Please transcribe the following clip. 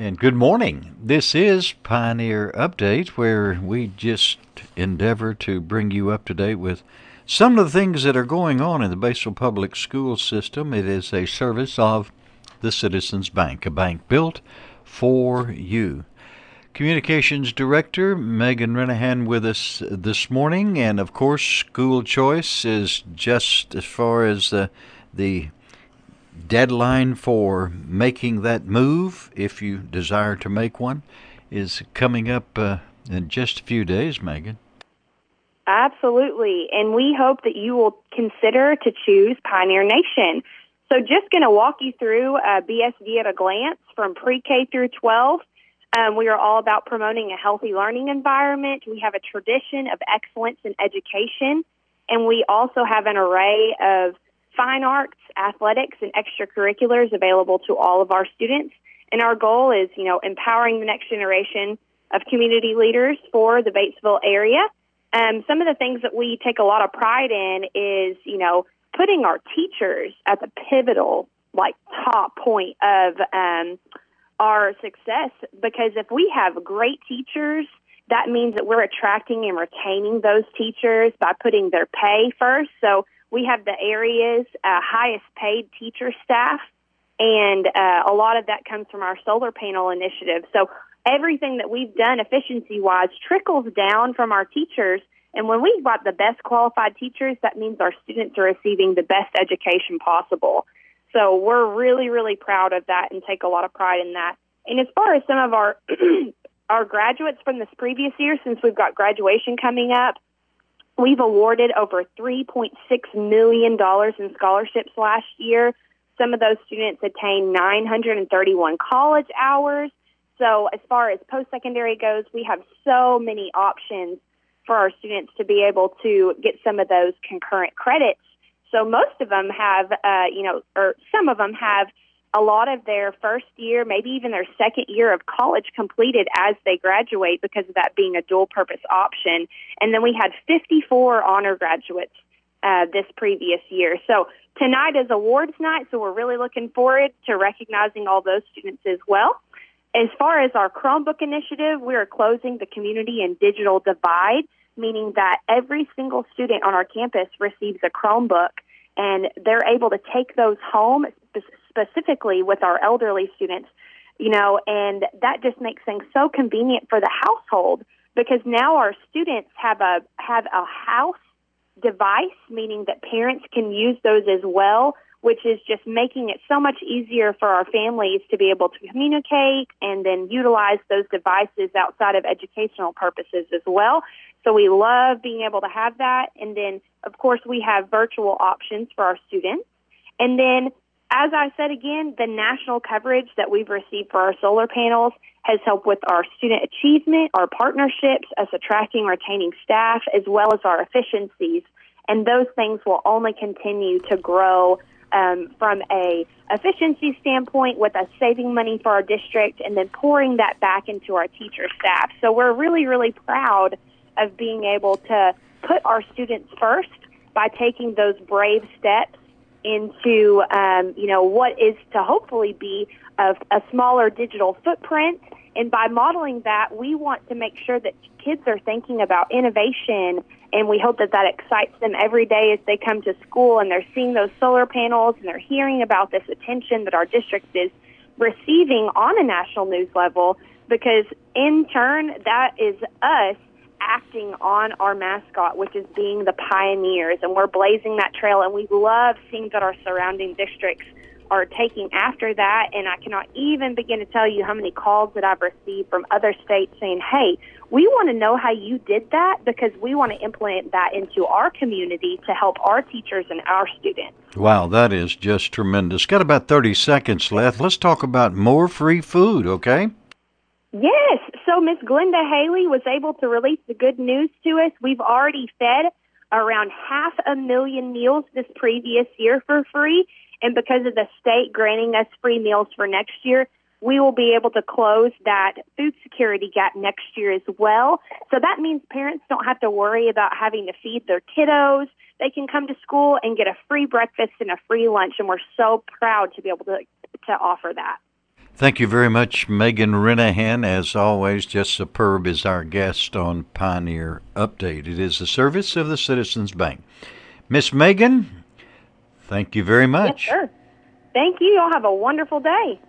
And good morning. This is Pioneer Update, where we just endeavor to bring you up to date with some of the things that are going on in the Batesville Public School System. It is a service of the Citizens Bank, a bank built for you. Communications Director Megan Renihan with us this morning, and of course, school choice is just as far as the the deadline for making that move, if you desire to make one, is coming up uh, in just a few days, Megan. Absolutely. And we hope that you will consider to choose Pioneer Nation. So just going to walk you through uh, BSD at a glance from pre-K through 12. Um, we are all about promoting a healthy learning environment. We have a tradition of excellence in education, and we also have an array of fine arts, athletics, and extracurriculars available to all of our students. And our goal is, you know, empowering the next generation of community leaders for the Batesville area. Um, some of the things that we take a lot of pride in is, you know, putting our teachers at the pivotal, like top point of um, our success. Because if we have great teachers, that means that we're attracting and retaining those teachers by putting their pay first. So we have the area's uh, highest paid teacher staff, and uh, a lot of that comes from our solar panel initiative. So everything that we've done efficiency wise trickles down from our teachers. And when we've got the best qualified teachers, that means our students are receiving the best education possible. So we're really, really proud of that and take a lot of pride in that. And as far as some of our our graduates from this previous year, since we've got graduation coming up, We've awarded over $3.6 million in scholarships last year. Some of those students attained 931 college hours. So as far as post-secondary goes, we have so many options for our students to be able to get some of those concurrent credits. So most of them have, uh, you know, or some of them have a lot of their first year, maybe even their second year of college completed as they graduate because of that being a dual purpose option. And then we had 54 honor graduates uh, this previous year. So tonight is awards night, so we're really looking forward to recognizing all those students as well. As far as our Chromebook initiative, we are closing the community and digital divide, meaning that every single student on our campus receives a Chromebook and they're able to take those home specifically with our elderly students, you know, and that just makes things so convenient for the household because now our students have a have a house device, meaning that parents can use those as well, which is just making it so much easier for our families to be able to communicate and then utilize those devices outside of educational purposes as well. So we love being able to have that. And then, of course, we have virtual options for our students. And then as I said again, the national coverage that we've received for our solar panels has helped with our student achievement, our partnerships, us attracting, retaining staff, as well as our efficiencies. And those things will only continue to grow um, from a efficiency standpoint with us saving money for our district and then pouring that back into our teacher staff. So we're really, really proud of being able to put our students first by taking those brave steps into um, you know what is to hopefully be a, a smaller digital footprint. And by modeling that, we want to make sure that kids are thinking about innovation, and we hope that that excites them every day as they come to school and they're seeing those solar panels and they're hearing about this attention that our district is receiving on a national news level. Because in turn, that is us acting on our mascot, which is being the pioneers, and we're blazing that trail. And we love seeing that our surrounding districts are taking after that. And I cannot even begin to tell you how many calls that I've received from other states saying, "Hey, we want to know how you did that because we want to implement that into our community to help our teachers and our students." Wow, that is just tremendous. Got about 30 seconds left. Let's talk about more free food, okay? Yes. So Miss Glenda Haley was able to release the good news to us. We've already fed around half a million meals this previous year for free. And because of the state granting us free meals for next year, we will be able to close that food security gap next year as well. So that means parents don't have to worry about having to feed their kiddos. They can come to school and get a free breakfast and a free lunch. And we're so proud to be able to, to offer that. Thank you very much, Megan Renihan. As always, just superb is our guest on Pioneer Update. It is the service of the Citizens Bank. Miss Megan, thank you very much. Yes, sir. Thank you. Y'all have a wonderful day.